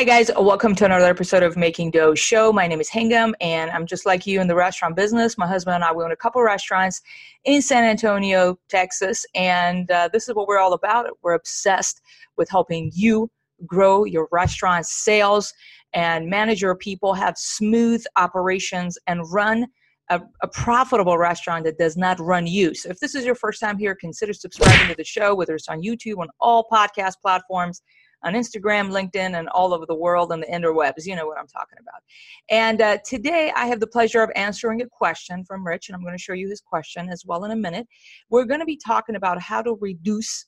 Hi, guys. Welcome to another episode of Making Dough Show. My name is Hingam, and I'm just like you in the restaurant business. My husband and I we own a couple restaurants in San Antonio, Texas, and uh, this is what we're all about. We're obsessed with helping you grow your restaurant sales and manage your people, have smooth operations, and run a, a, profitable restaurant that does not run you. So if this is your first time here, consider subscribing to the show, whether it's on YouTube, on all podcast platforms on Instagram, LinkedIn, and all over the world on the interwebs. You know what I'm talking about. And uh, today I have the pleasure of answering a question from Rich, and I'm going to show you his question as well in a minute. We're going to be talking about how to reduce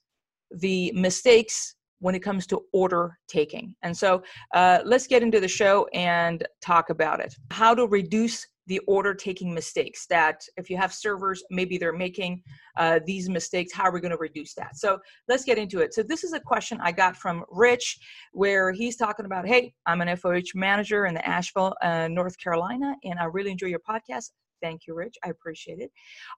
the mistakes when it comes to order taking. And so uh, let's get into the show and talk about it. How to reduce the order taking mistakes that if you have servers maybe they're making uh, these mistakes how are we going to reduce that? So let's get into it. So this is a question i got from rich where he's talking about hey i'm an foh manager in the asheville uh, north carolina and i really enjoy your podcast Thank you, Rich. I appreciate it.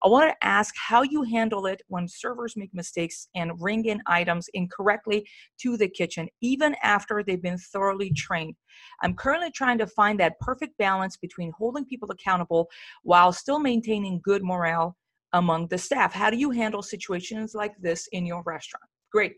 I want to ask how you handle it when servers make mistakes and ring in items incorrectly to the kitchen, even after they've been thoroughly trained. I'm currently trying to find that perfect balance between holding people accountable while still maintaining good morale among the staff. How do you handle situations like this in your restaurant? Great.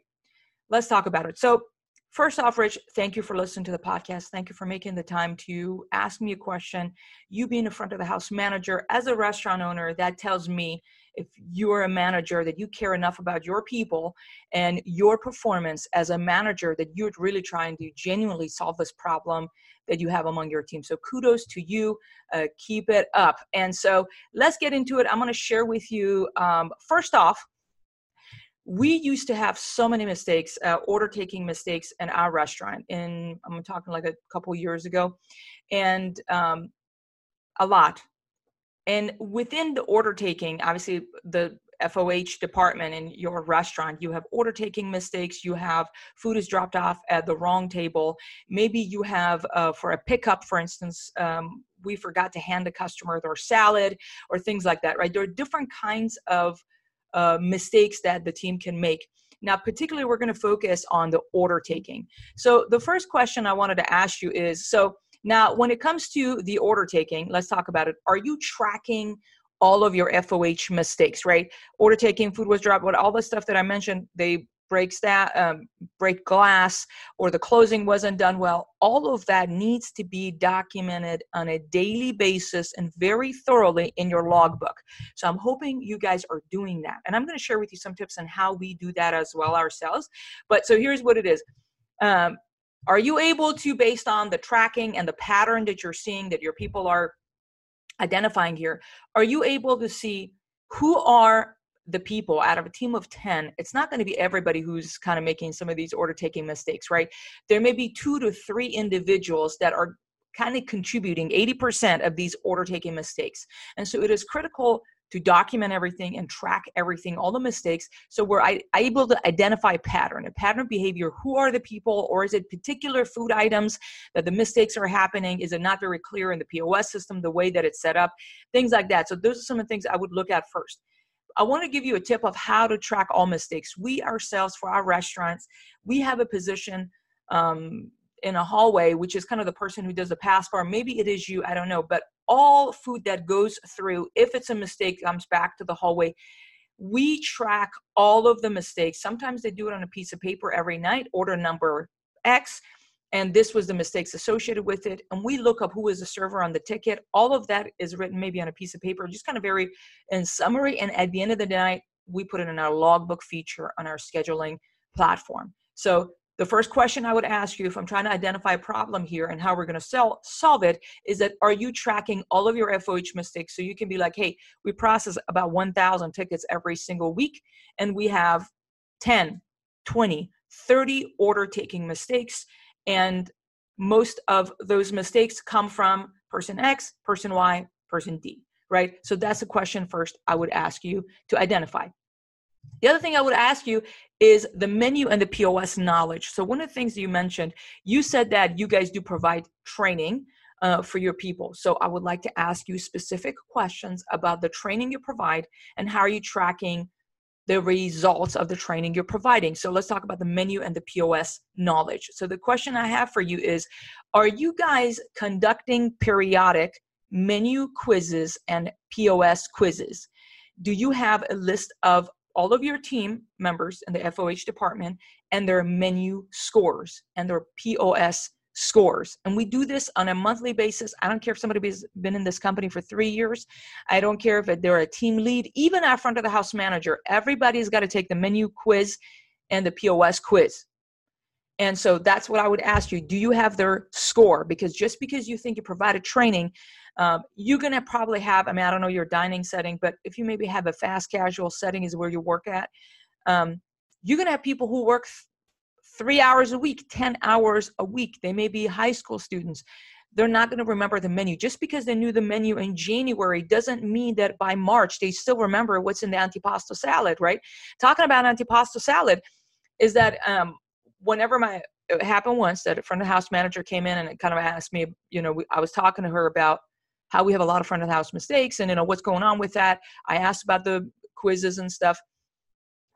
Let's talk about it. So, First off, Rich, thank you for listening to the podcast. Thank you for making the time to ask me a question. You being a front of the house manager, as a restaurant owner, that tells me if you're a manager that you care enough about your people and your performance as a manager that you're really trying to genuinely solve this problem that you have among your team. So kudos to you. Uh, keep it up. And so let's get into it. I'm going to share with you, um, first off, we used to have so many mistakes uh, order taking mistakes in our restaurant and i'm talking like a couple years ago and um, a lot and within the order taking obviously the FOH department in your restaurant, you have order taking mistakes, you have food is dropped off at the wrong table. Maybe you have, uh, for a pickup, for instance, um, we forgot to hand the customer their salad or things like that, right? There are different kinds of uh, mistakes that the team can make. Now, particularly, we're going to focus on the order taking. So, the first question I wanted to ask you is so now, when it comes to the order taking, let's talk about it. Are you tracking all of your FOH mistakes, right? Order taking, food was dropped, what all the stuff that I mentioned, they breaks that um, break glass or the closing wasn't done well all of that needs to be documented on a daily basis and very thoroughly in your logbook. So i'm hoping you guys are doing that. And i'm going to share with you some tips on how we do that as well ourselves. But so here's what it is. Um, are you able to based on the tracking and the pattern that you're seeing that your people are identifying here are you able to see who are the people out of a team of 10 it's not going to be everybody who's kind of making some of these order taking mistakes right? There may be two to three individuals that are kind of contributing 80% of these order taking mistakes. And so it is critical to document everything and track everything all the mistakes so we're able to identify pattern a pattern of behavior. Who are the people or is it particular food items that the mistakes are happening? Is it not very clear in the pos system the way that it's set up? Things like that. So those are some of the things i would look at first I want to give you a tip of how to track all mistakes. We ourselves, for our restaurants, we have a position um, in a hallway, which is kind of the person who does the pass bar. Maybe it is you, I don't know. But all food that goes through, if it's a mistake, comes back to the hallway. We track all of the mistakes. Sometimes they do it on a piece of paper every night, order number X and this was the mistakes associated with it and we look up who is the server on the ticket. All of that is written maybe on a piece of paper just kind of very in summary and at the end of the night we put it in our logbook feature on our scheduling platform. So the first question i would ask you if i'm trying to identify a problem here and how we're going to sell, solve it is that are you tracking all of your foh mistakes? So you can be like hey we process about 1000 tickets every single week and we have 10 20 30 order taking mistakes and most of those mistakes come from person X, person Y, person D, right? So that's a question first I would ask you to identify. The other thing I would ask you is the menu and the POS knowledge. So, one of the things you mentioned, you said that you guys do provide training uh, for your people. So, I would like to ask you specific questions about the training you provide and how are you tracking the results of the training you're providing. So let's talk about the menu and the POS knowledge. So the question I have for you is Are you guys conducting periodic menu quizzes and POS quizzes? Do you have a list of all of your team members in the FOH department and their menu scores and their POS scores. And we do this on a monthly basis. I don't care if somebody's been in this company for three years. I don't care if they're a team lead, even our front of the house manager. Everybody's got to take the menu quiz and the POS quiz. And so that's what I would ask you. Do you have their score? Because just because you think you provided training, um, you're going to probably have, I mean, I don't know your dining setting, but if you maybe have a fast casual setting is where you work at, um, you're going to have people who work three hours a week, 10 hours a week. They may be high school students. They're not going to remember the menu. Just because they knew the menu in January doesn't mean that by March they still remember what's in the antipasto salad, right? Talking about antipasto salad is that um, whenever my it happened once that a front of house manager came in and it kind of asked me, you know, I was talking to her about how we have a lot of front of house mistakes and you know what's going on with that. I asked about the quizzes and stuff.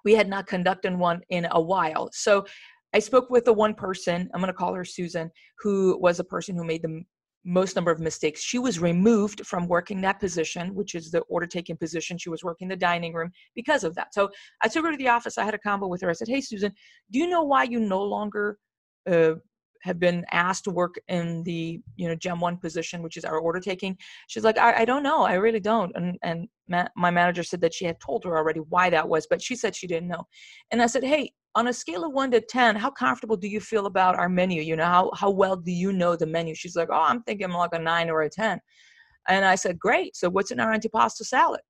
We had not conducted one in a while. So I spoke with the one person, I'm going to call her Susan, who was a person who made the most number of mistakes. She was removed from working that position, which is the order taking position. She was working the dining room because of that. So I took her to the office. I had a combo with her. I said, Hey, Susan, do you know why you no longer uh, have been asked to work in the you know gem one position which is our order taking she's like i, I don't know i really don't and and ma- my manager said that she had told her already why that was but she said she didn't know and i said hey on a scale of one to ten how comfortable do you feel about our menu you know how, how well do you know the menu she's like oh i'm thinking like a nine or a ten and i said great so what's in our antipasto salad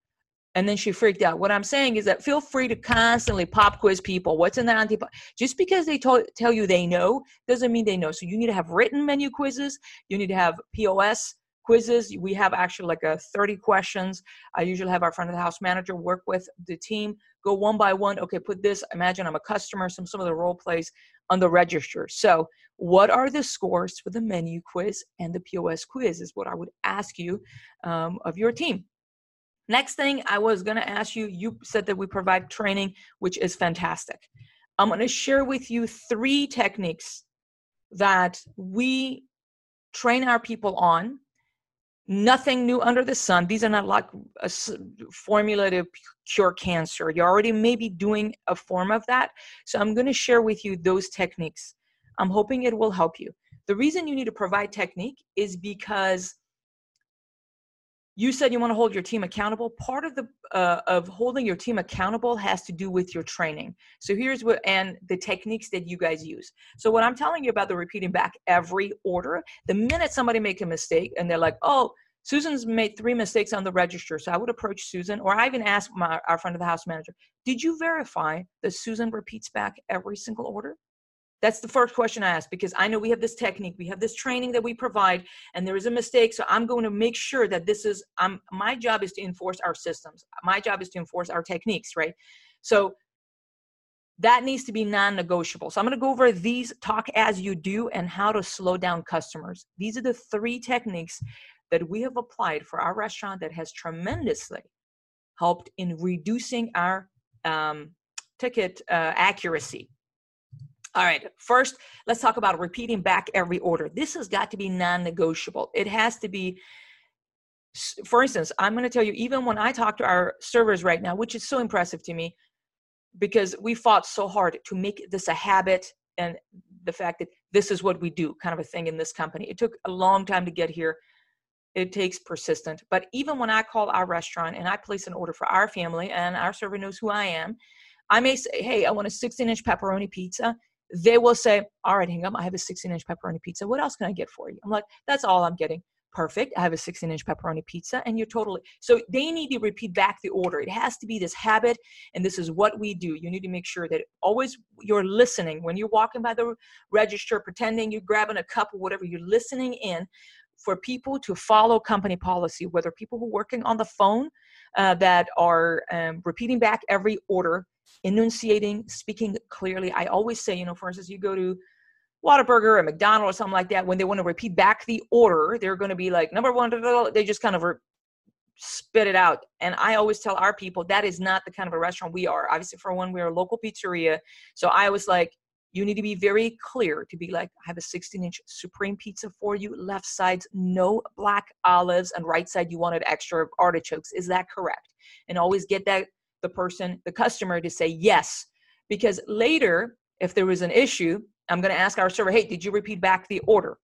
and then she freaked out. What I'm saying is that feel free to constantly pop quiz people. What's in that anti? Just because they told, tell you they know doesn't mean they know. So you need to have written menu quizzes. You need to have POS quizzes. We have actually like a 30 questions. I usually have our front of the house manager work with the team, go one by one. Okay, put this. Imagine I'm a customer. Some some of the role plays on the register. So what are the scores for the menu quiz and the POS quiz? Is what I would ask you um, of your team. Next thing I was going to ask you, you said that we provide training, which is fantastic. I'm going to share with you three techniques that we train our people on. Nothing new under the sun. These are not like a formula to cure cancer. You're already maybe doing a form of that. So I'm going to share with you those techniques. I'm hoping it will help you. The reason you need to provide technique is because you said you want to hold your team accountable. Part of the uh, of holding your team accountable has to do with your training. So here's what and the techniques that you guys use. So what i'm telling you about the repeating back every order the minute somebody make a mistake and they're like oh susan's made three mistakes on the register so i would approach susan or i even ask my our front of the house manager did you verify that susan repeats back every single order that's the first question I ask because I know we have this technique, we have this training that we provide, and there is a mistake. So I'm going to make sure that this is. I'm my job is to enforce our systems. My job is to enforce our techniques, right? So that needs to be non-negotiable. So I'm going to go over these talk as you do and how to slow down customers. These are the three techniques that we have applied for our restaurant that has tremendously helped in reducing our um, ticket uh, accuracy all right, first, let's talk about repeating back every order. This has got to be non negotiable. It has to be, for instance, I'm going to tell you, even when I talk to our servers right now, which is so impressive to me because we fought so hard to make this a habit and the fact that this is what we do, kind of a thing in this company. It took a long time to get here. It takes persistent. But even when I call our restaurant and I place an order for our family and our server knows who I am, I may say, hey, I want a 16 inch pepperoni pizza they will say, All right, up, I have a 16 inch pepperoni pizza. What else can I get for you? I'm like, That's all I'm getting. Perfect. I have a 16 inch pepperoni pizza, and you're totally so they need to repeat back the order. It has to be this habit, and this is what we do. You need to make sure that always you're listening when you're walking by the register, pretending you're grabbing a cup or whatever, you're listening in for people to follow company policy, whether people who are working on the phone uh, that are um, repeating back every order enunciating, speaking clearly. I always say, you know, for instance, you go to Whataburger or McDonald's or something like that, when they want to repeat back the order, they're going to be like, number one, they just kind of re- spit it out. And I always tell our people that is not the kind of a restaurant we are. Obviously, for one, we're a local pizzeria. So I was like, you need to be very clear to be like, I have a 16 inch supreme pizza for you. Left side's no black olives, and right side you wanted extra artichokes. Is that correct? And always get that the person, the customer to say yes. Because later, if there was an issue, I'm going to ask our server, hey, did you repeat back the order?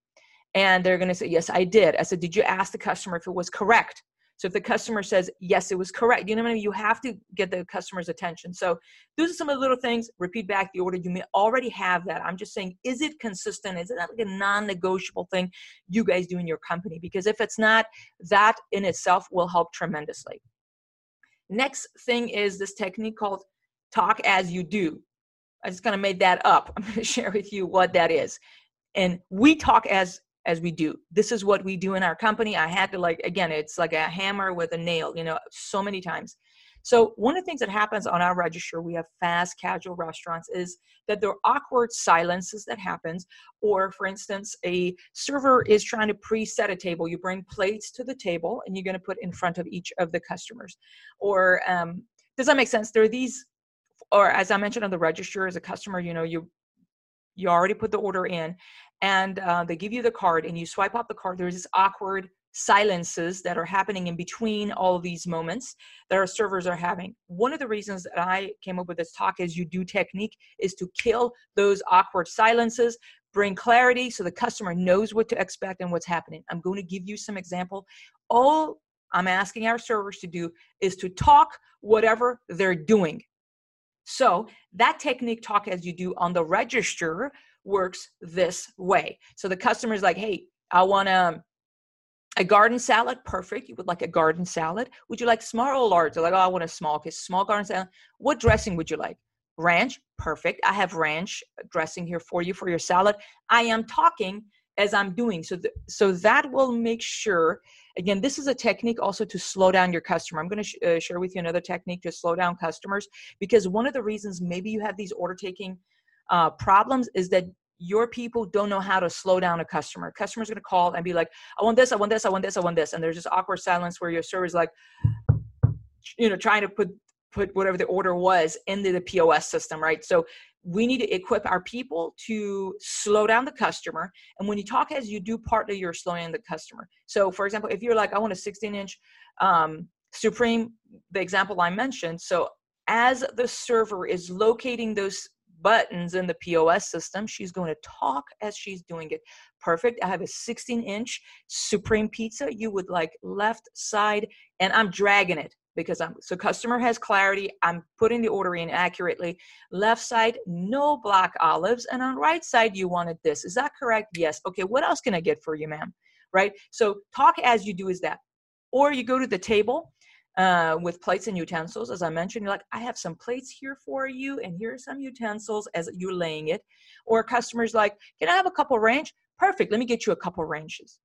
And they're going to say, yes, I did. I said, did you ask the customer if it was correct? So if the customer says, yes, it was correct, you know what I mean? You have to get the customer's attention. So those are some of the little things. Repeat back the order. You may already have that. I'm just saying, is it consistent? Is it like a non negotiable thing you guys do in your company? Because if it's not, that in itself will help tremendously. Next thing is this technique called talk as you do. I just kind of made that up. I'm going to share with you what that is. And we talk as as we do. This is what we do in our company. I had to like again, it's like a hammer with a nail, you know, so many times. So one of the things that happens on our register, we have fast casual restaurants, is that there are awkward silences that happens. Or for instance, a server is trying to preset a table. You bring plates to the table and you're going to put in front of each of the customers. Or um, does that make sense? There are these, or as I mentioned on the register, as a customer, you know, you you already put the order in and uh, they give you the card and you swipe up the card there's this awkward silences that are happening in between all these moments that our servers are having. One of the reasons that I came up with this talk as you do technique is to kill those awkward silences, bring clarity so the customer knows what to expect and what's happening. I'm going to give you some example. All I'm asking our servers to do is to talk whatever they're doing. So that technique talk as you do on the register works this way. So the customer is like, hey, I want to a garden salad, perfect. You would like a garden salad. Would you like small or large? They're like, oh, I want a small. Okay, small garden salad. What dressing would you like? Ranch, perfect. I have ranch dressing here for you for your salad. I am talking as I'm doing. So, th- so that will make sure. Again, this is a technique also to slow down your customer. I'm going to sh- uh, share with you another technique to slow down customers because one of the reasons maybe you have these order taking uh, problems is that your people don't know how to slow down a customer. Customer's gonna call and be like, I want this, I want this, I want this, I want this. And there's this awkward silence where your server's like, you know, trying to put put whatever the order was into the POS system, right? So we need to equip our people to slow down the customer. And when you talk as you do partly you're slowing the customer. So for example, if you're like, I want a 16 inch um, Supreme, the example I mentioned. So as the server is locating those buttons in the POS system. She's going to talk as she's doing it. Perfect. I have a 16 inch Supreme pizza. You would like left side, and I'm dragging it because I'm so customer has clarity. I'm putting the order in accurately. Left side, no black olives, and on right side, you wanted this. Is that correct? Yes. Okay. What else can I get for you, ma'am? Right. So talk as you do is that, or you go to the table uh, with plates and utensils. As I mentioned, you're like, I have some plates here for you, and here are some utensils as you're laying it. Or customers like, Can I have a couple range? Perfect. Let me get you a couple ranges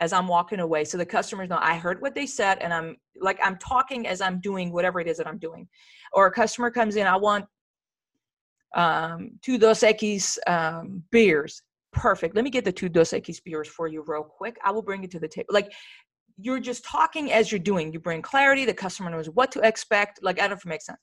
as I'm walking away. So the customers know I heard what they said, and I'm like, I'm talking as I'm doing whatever it is that I'm doing. Or a customer comes in, I want um, two Dos Equis um, beers. Perfect. Let me get the two Dos Equis beers for you real quick. I will bring it to the table. Like you're just talking as you're doing. You bring clarity. The customer knows what to expect. Like I don't know if it makes sense.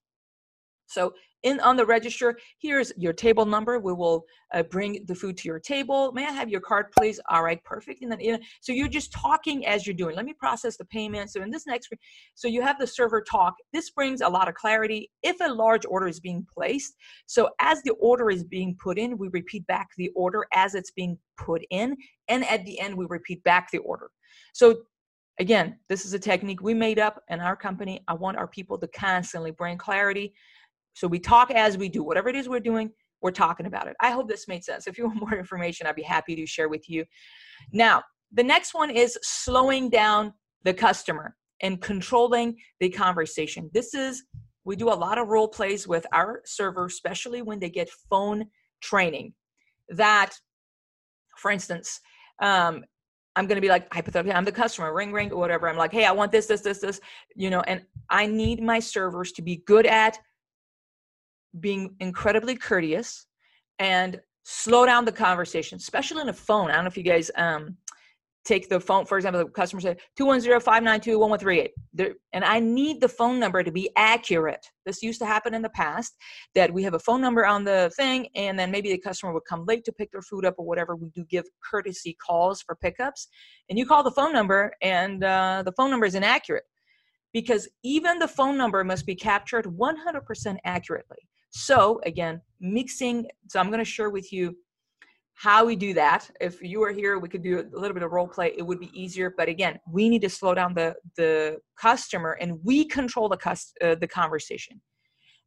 So in on the register, here's your table number. We will uh, bring the food to your table. May I have your card, please? All right, perfect. And then you know, so you're just talking as you're doing. Let me process the payment. So in this next, so you have the server talk. This brings a lot of clarity. If a large order is being placed, so as the order is being put in, we repeat back the order as it's being put in, and at the end we repeat back the order. So Again, this is a technique we made up in our company. I want our people to constantly bring clarity. So we talk as we do. Whatever it is we're doing, we're talking about it. I hope this made sense. If you want more information, I'd be happy to share with you. Now, the next one is slowing down the customer and controlling the conversation. This is, we do a lot of role plays with our server, especially when they get phone training. That, for instance, um, I'm going to be like, hypothetically, I'm the customer, ring, ring, or whatever. I'm like, hey, I want this, this, this, this, you know, and I need my servers to be good at being incredibly courteous and slow down the conversation, especially on a phone. I don't know if you guys um, take the phone, for example, the customer said 210-592-1138. And I need the phone number to be accurate. This used to happen in the past that we have a phone number on the thing and then maybe the customer would come late to pick their food up or whatever. We do give courtesy calls for pickups. And you call the phone number and uh, the phone number is inaccurate because even the phone number must be captured 100% accurately. So again, mixing, so I'm going to share with you how we do that. If you were here, we could do a little bit of role play. It would be easier. But again, we need to slow down the the customer, and we control the cust- uh, the conversation.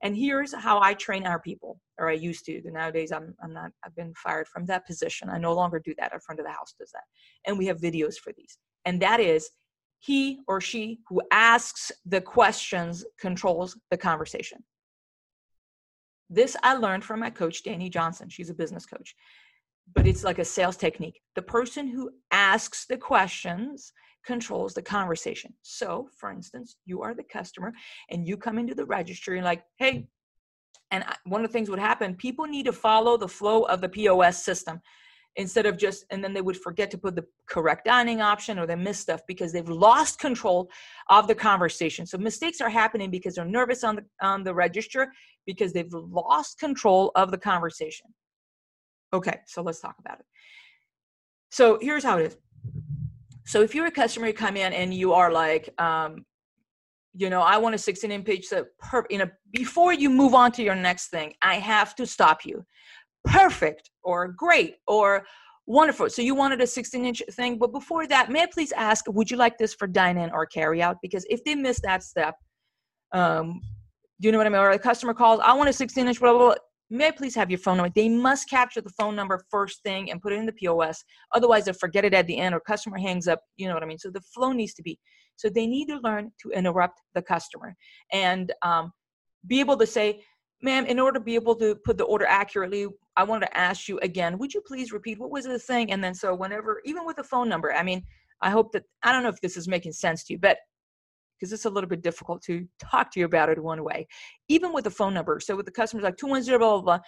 And here's how I train our people, or I used to. Nowadays, I'm I'm not. I've been fired from that position. I no longer do that. A front of the house does that, and we have videos for these. And that is, he or she who asks the questions controls the conversation. This I learned from my coach, Dani Johnson. She's a business coach but it's like a sales technique. The person who asks the questions controls the conversation. So, for instance, you are the customer and you come into the registry and like, hey, and one of the things would happen, people need to follow the flow of the POS system instead of just and then they would forget to put the correct dining option or they miss stuff because they've lost control of the conversation so mistakes are happening because they're nervous on the on the register because they've lost control of the conversation Okay, so let's talk about it. So here's how it is. So if you're a customer, you come in and you are like, um, you know, I want a 16 inch page. So per, you know, before you move on to your next thing, I have to stop you. Perfect or great or wonderful. So you wanted a 16 inch thing, but before that, may I please ask, would you like this for dine in or carry out? Because if they miss that step, um, do you know what I mean? Or the customer calls, I want a 16 inch, blah, blah, blah may I please have your phone number? They must capture the phone number first thing and put it in the POS. Otherwise, they'll forget it at the end or customer hangs up. You know what I mean? So the flow needs to be. So they need to learn to interrupt the customer and um, be able to say, ma'am, in order to be able to put the order accurately, I wanted to ask you again, would you please repeat what was the thing? And then so whenever, even with a phone number, I mean, I hope that, I don't know if this is making sense to you, but because it's a little bit difficult to talk to you about it one way, even with the phone number. So with the customers like 210, blah, blah, blah,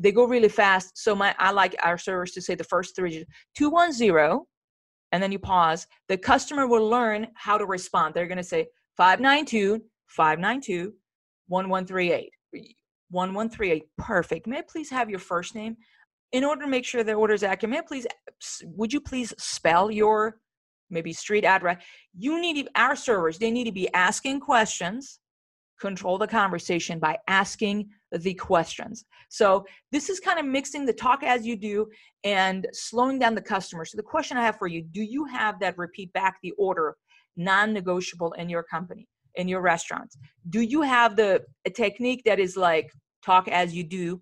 they go really fast. So my I like our servers to say the first three 210, and then you pause. The customer will learn how to respond. They're going to say 592, 592, 1138. 1138. Perfect. May I please have your first name? In order to make sure the order is accurate, may I please, would you please spell your maybe street address. You need to, our servers, they need to be asking questions, control the conversation by asking the questions. So this is kind of mixing the talk as you do and slowing down the customer. So the question I have for you, do you have that repeat back the order non-negotiable in your company, in your restaurants? Do you have the technique that is like talk as you do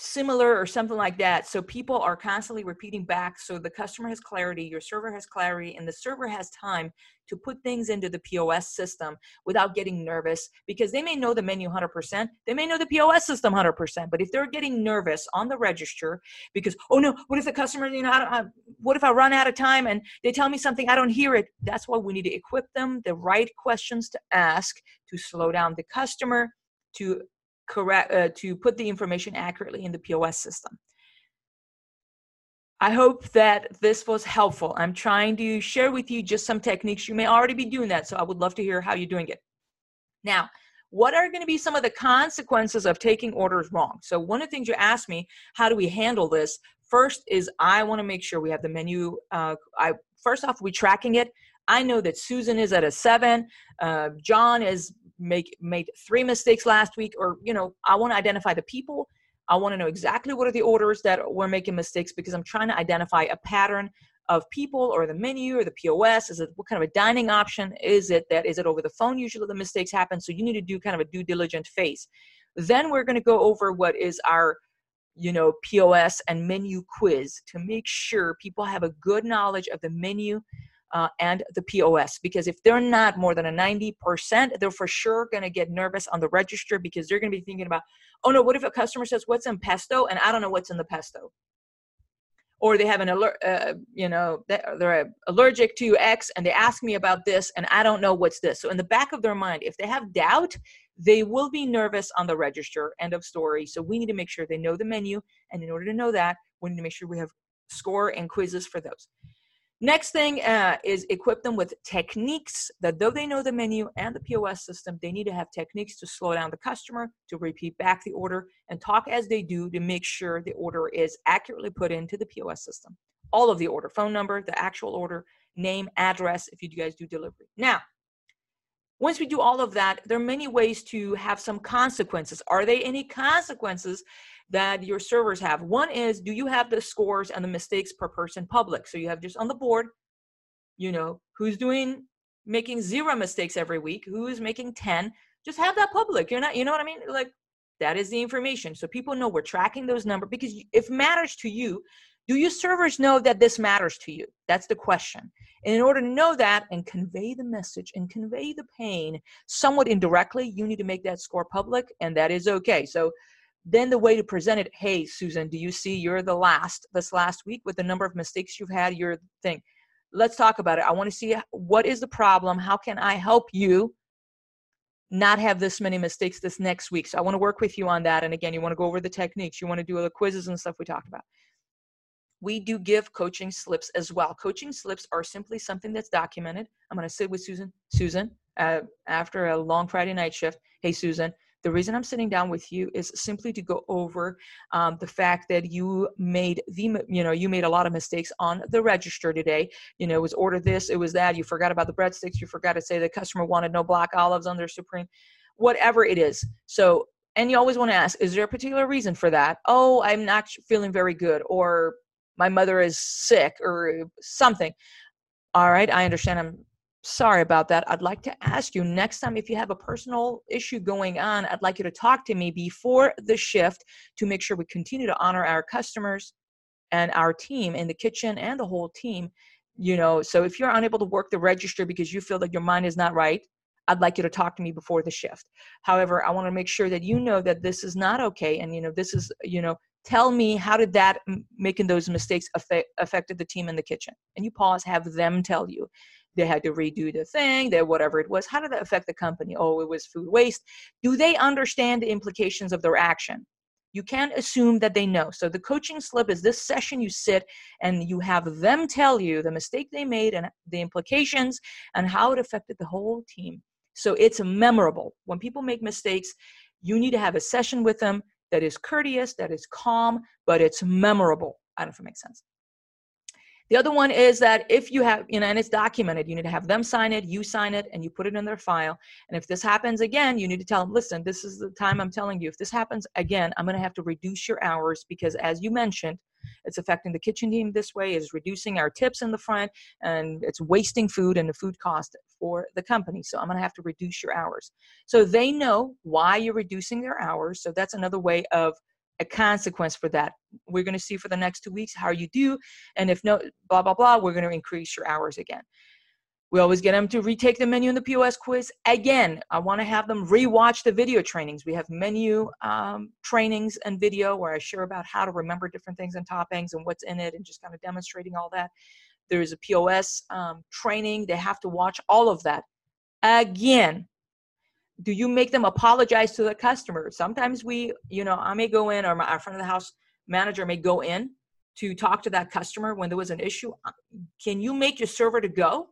similar or something like that. So people are constantly repeating back. So the customer has clarity, your server has clarity, and the server has time to put things into the POS system without getting nervous because they may know the menu 100%. They may know the POS system 100%. But if they're getting nervous on the register because, oh no, what if the customer, you know, I I, what if I run out of time and they tell me something, I don't hear it? That's why we need to equip them the right questions to ask to slow down the customer to correct uh, to put the information accurately in the POS system. I hope that this was helpful. I'm trying to share with you just some techniques. You may already be doing that, so I would love to hear how you're doing it. Now, what are going to be some of the consequences of taking orders wrong? So, one of the things you asked me, how do we handle this? First is I want to make sure we have the menu. Uh, I first off, we tracking it. I know that Susan is at a seven. Uh, John is make made three mistakes last week or you know i want to identify the people. I want to know exactly what are the orders that were making mistakes because i'm trying to identify a pattern of people or the menu or the pos is it what kind of a dining option is it that is it over the phone usually the mistakes happen? So you need to do kind of a due diligent phase. Then we're going to go over what is our you know pos and menu quiz to make sure people have a good knowledge of the menu uh, and the POS. Because if they're not more than a 90%, they're for sure going to get nervous on the register because they're going to be thinking about, oh no, what if a customer says, what's in pesto? And I don't know what's in the pesto. Or they have an alert, uh, you know, they're allergic to X and they ask me about this and I don't know what's this. So in the back of their mind, if they have doubt, they will be nervous on the register. End of story. So we need to make sure they know the menu. And in order to know that, we need to make sure we have score and quizzes for those. Next thing uh, is equip them with techniques that though they know the menu and the POS system, they need to have techniques to slow down the customer, to repeat back the order, and talk as they do to make sure the order is accurately put into the POS system. All of the order, phone number, the actual order, name, address, if you guys do delivery. Now, once we do all of that, there are many ways to have some consequences. Are there any consequences that your servers have. One is do you have the scores and the mistakes per person public? So you have just on the board, you know, who's doing making zero mistakes every week, who is making 10. Just have that public. You're not, you know what I mean? Like that is the information. So people know we're tracking those numbers because if matters to you, do your servers know that this matters to you? That's the question. And in order to know that and convey the message and convey the pain somewhat indirectly, you need to make that score public, and that is okay. So then the way to present it hey susan do you see you're the last this last week with the number of mistakes you've had your thing? Let's talk about it. I want to see what is the problem? How can i help you not have this many mistakes this next week? So i want to work with you on that and again you want to go over the techniques you want to do the quizzes and stuff we talked about. We do give coaching slips as well. Coaching slips are simply something that's documented. I'm going to sit with susan susan uh, after a long friday night shift. Hey susan the reason I'm sitting down with you is simply to go over um, the fact that you made the, you know, you made a lot of mistakes on the register today. You know, it was order this, it was that. You forgot about the breadsticks. You forgot to say the customer wanted no black olives on their supreme, whatever it is. So, and you always want to ask, is there a particular reason for that? Oh, I'm not feeling very good, or my mother is sick, or something. All right, I understand. I'm sorry about that. I'd like to ask you next time if you have a personal issue going on, I'd like you to talk to me before the shift to make sure we continue to honor our customers and our team in the kitchen and the whole team. You know, so if you're unable to work the register because you feel that your mind is not right, I'd like you to talk to me before the shift. However, I want to make sure that you know that this is not okay and you know this is, you know, tell me how did that making those mistakes affect affected the team in the kitchen and you pause have them tell you they had to redo the thing, that whatever it was. How did that affect the company? Oh, it was food waste. Do they understand the implications of their action? You can't assume that they know. So the coaching slip is this session you sit and you have them tell you the mistake they made and the implications and how it affected the whole team. So it's memorable. When people make mistakes, you need to have a session with them that is courteous, that is calm, but it's memorable. I don't know if it makes sense. The other one is that if you have, you know, and it's documented, you need to have them sign it, you sign it, and you put it in their file. And if this happens again, you need to tell them, listen, this is the time I'm telling you. If this happens again, I'm going to have to reduce your hours because, as you mentioned, it's affecting the kitchen team this way, is reducing our tips in the front, and it's wasting food and the food cost for the company. So I'm going to have to reduce your hours. So they know why you're reducing their hours. So that's another way of a consequence for that. We're going to see for the next two weeks how you do. And if no, blah, blah, blah, we're going to increase your hours again. We always get them to retake the menu in the POS quiz. Again, I want to have them rewatch the video trainings. We have menu um, trainings and video where I share about how to remember different things and toppings and what's in it and just kind of demonstrating all that. There's a POS um, training. They have to watch all of that. Again, do you make them apologize to the customer? Sometimes we you know i may go in or my, our front of the house manager may go in to talk to that customer when there was an issue. Uh, can you make your server to go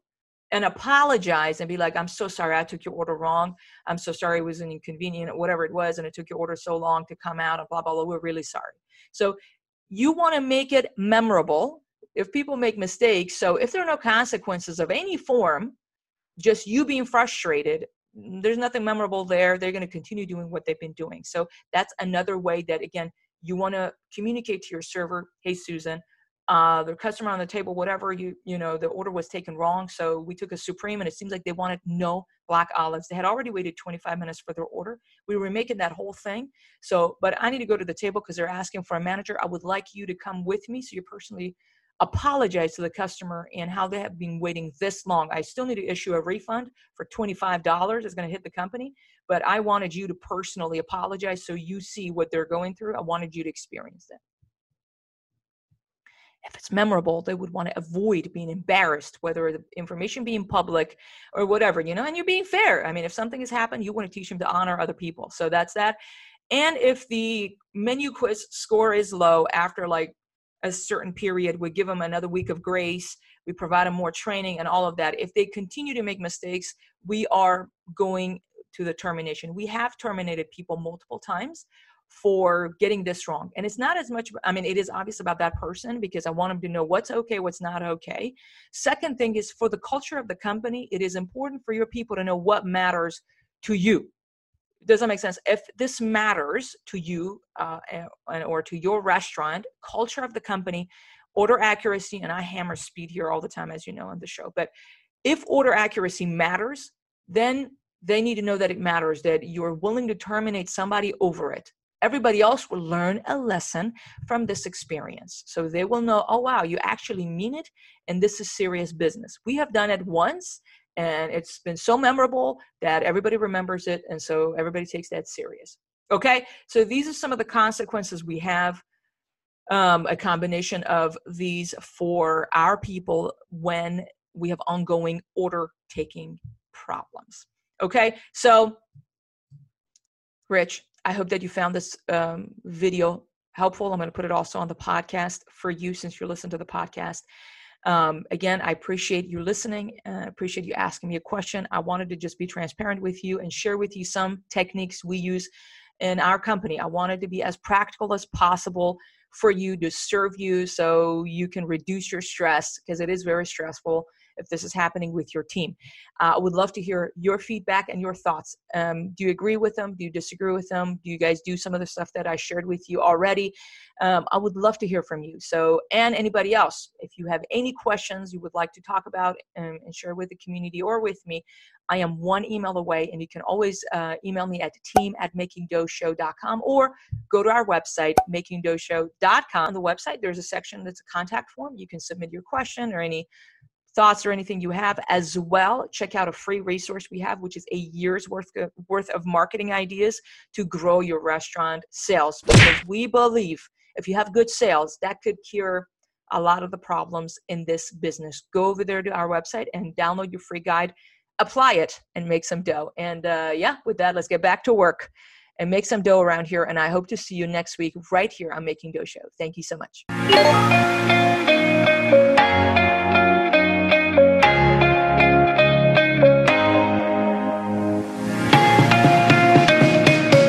and apologize and be like i'm so sorry i took your order wrong. I'm so sorry it was an inconvenient whatever it was and it took your order so long to come out and blah blah blah. We're really sorry. So you want to make it memorable. If people make mistakes so if there are no consequences of any form just you being frustrated there's nothing memorable there. They're going to continue doing what they've been doing. So that's another way that, again, you want to communicate to your server, hey, Susan, uh, the customer on the table, whatever you you know, the order was taken wrong. So we took a supreme, and it seems like they wanted no black olives. They had already waited 25 minutes for their order. We were making that whole thing. So, but I need to go to the table because they're asking for a manager. I would like you to come with me, so you personally apologize to the customer and how they have been waiting this long. I still need to issue a refund for $25. It's going to hit the company, but I wanted you to personally apologize so you see what they're going through. I wanted you to experience it. If it's memorable, they would want to avoid being embarrassed, whether the information being public or whatever, you know, and you're being fair. I mean, if something has happened, you want to teach them to honor other people. So that's that. And if the menu quiz score is low after like a certain period. We give them another week of grace. We provide them more training and all of that. If they continue to make mistakes, we are going to the termination. We have terminated people multiple times for getting this wrong. And it's not as much, I mean, it is obvious about that person because I want them to know what's okay, what's not okay. Second thing is for the culture of the company, it is important for your people to know what matters to you does that make sense? If this matters to you uh, or to your restaurant culture of the company order accuracy and i hammer speed here all the time as you know on the show but if order accuracy matters then they need to know that it matters that you're willing to terminate somebody over it. Everybody else will learn a lesson from this experience. So they will know oh wow you actually mean it and this is serious business. We have done it once and it's been so memorable that everybody remembers it and so everybody takes that serious. Okay? So these are some of the consequences we have um, a combination of these for our people when we have ongoing order taking problems. Okay? So rich i hope that you found this um, video helpful. I'm going to put it also on the podcast for you since you're listening to the podcast um, again, I appreciate you listening. I appreciate you asking me a question. I wanted to just be transparent with you and share with you some techniques we use in our company. I wanted to be as practical as possible for you to serve you so you can reduce your stress because it is very stressful if this is happening with your team. Uh, I would love to hear your feedback and your thoughts. Um, do you agree with them? Do you disagree with them? Do you guys do some of the stuff that I shared with you already? Um, I would love to hear from you. So, and anybody else, if you have any questions you would like to talk about and, and share with the community or with me, I am one email away, and you can always uh, email me at team at makingdoughshow.com or go to our website, makingdoughshow.com. On the website, there's a section that's a contact form. You can submit your question or any thoughts or anything you have as well check out a free resource we have which is a year's worth of, worth of marketing ideas to grow your restaurant sales. Because we believe if you have good sales that could cure a lot of the problems in this business. Go over there to our website and download your free guide apply it and make some dough. And uh, yeah with that let's get back to work and make some dough around here. And i hope to see you next week right here on making dough show. Thank you so much